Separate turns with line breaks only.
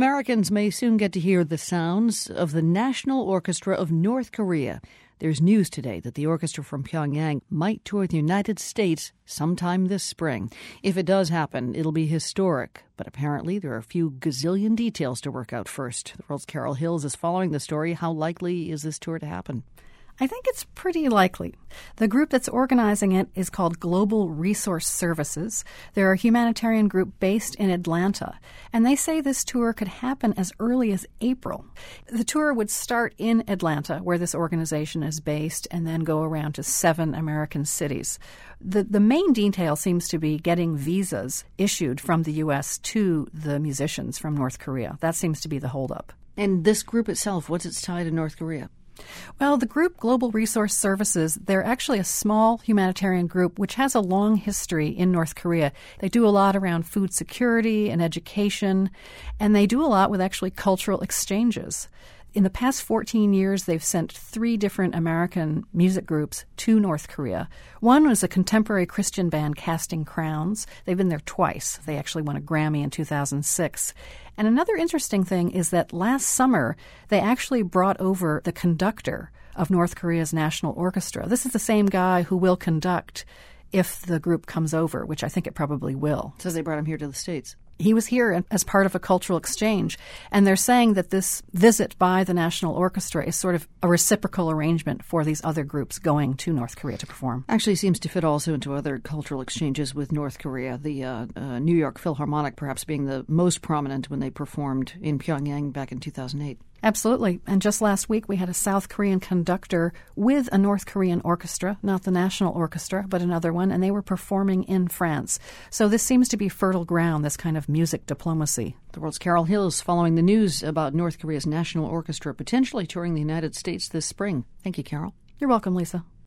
Americans may soon get to hear the sounds of the National Orchestra of North Korea. There's news today that the orchestra from Pyongyang might tour the United States sometime this spring. If it does happen, it'll be historic. But apparently, there are a few gazillion details to work out first. The world's Carol Hills is following the story. How likely is this tour to happen?
I think it's pretty likely. The group that's organizing it is called Global Resource Services. They're a humanitarian group based in Atlanta, and they say this tour could happen as early as April. The tour would start in Atlanta, where this organization is based, and then go around to seven American cities. The, the main detail seems to be getting visas issued from the U.S. to the musicians from North Korea. That seems to be the holdup.
And this group itself, what's its tie to North Korea?
Well, the group Global Resource Services, they're actually a small humanitarian group which has a long history in North Korea. They do a lot around food security and education, and they do a lot with actually cultural exchanges. In the past 14 years, they've sent three different American music groups to North Korea. One was a contemporary Christian band, Casting Crowns. They've been there twice. They actually won a Grammy in 2006. And another interesting thing is that last summer, they actually brought over the conductor of North Korea's National Orchestra. This is the same guy who will conduct if the group comes over, which I think it probably will.
Says they brought him here to the States
he was here as part of a cultural exchange. And they're saying that this visit by the National Orchestra is sort of a reciprocal arrangement for these other groups going to North Korea to perform.
Actually, seems to fit also into other cultural exchanges with North Korea. The uh, uh, New York Philharmonic, perhaps being the most prominent when they performed in Pyongyang back in 2008.
Absolutely. And just last week, we had a South Korean conductor with a North Korean orchestra, not the national orchestra, but another one, and they were performing in France. So this seems to be fertile ground, this kind of music diplomacy.
The world's Carol Hills following the news about North Korea's national orchestra potentially touring the United States this spring. Thank you, Carol.
You're welcome, Lisa.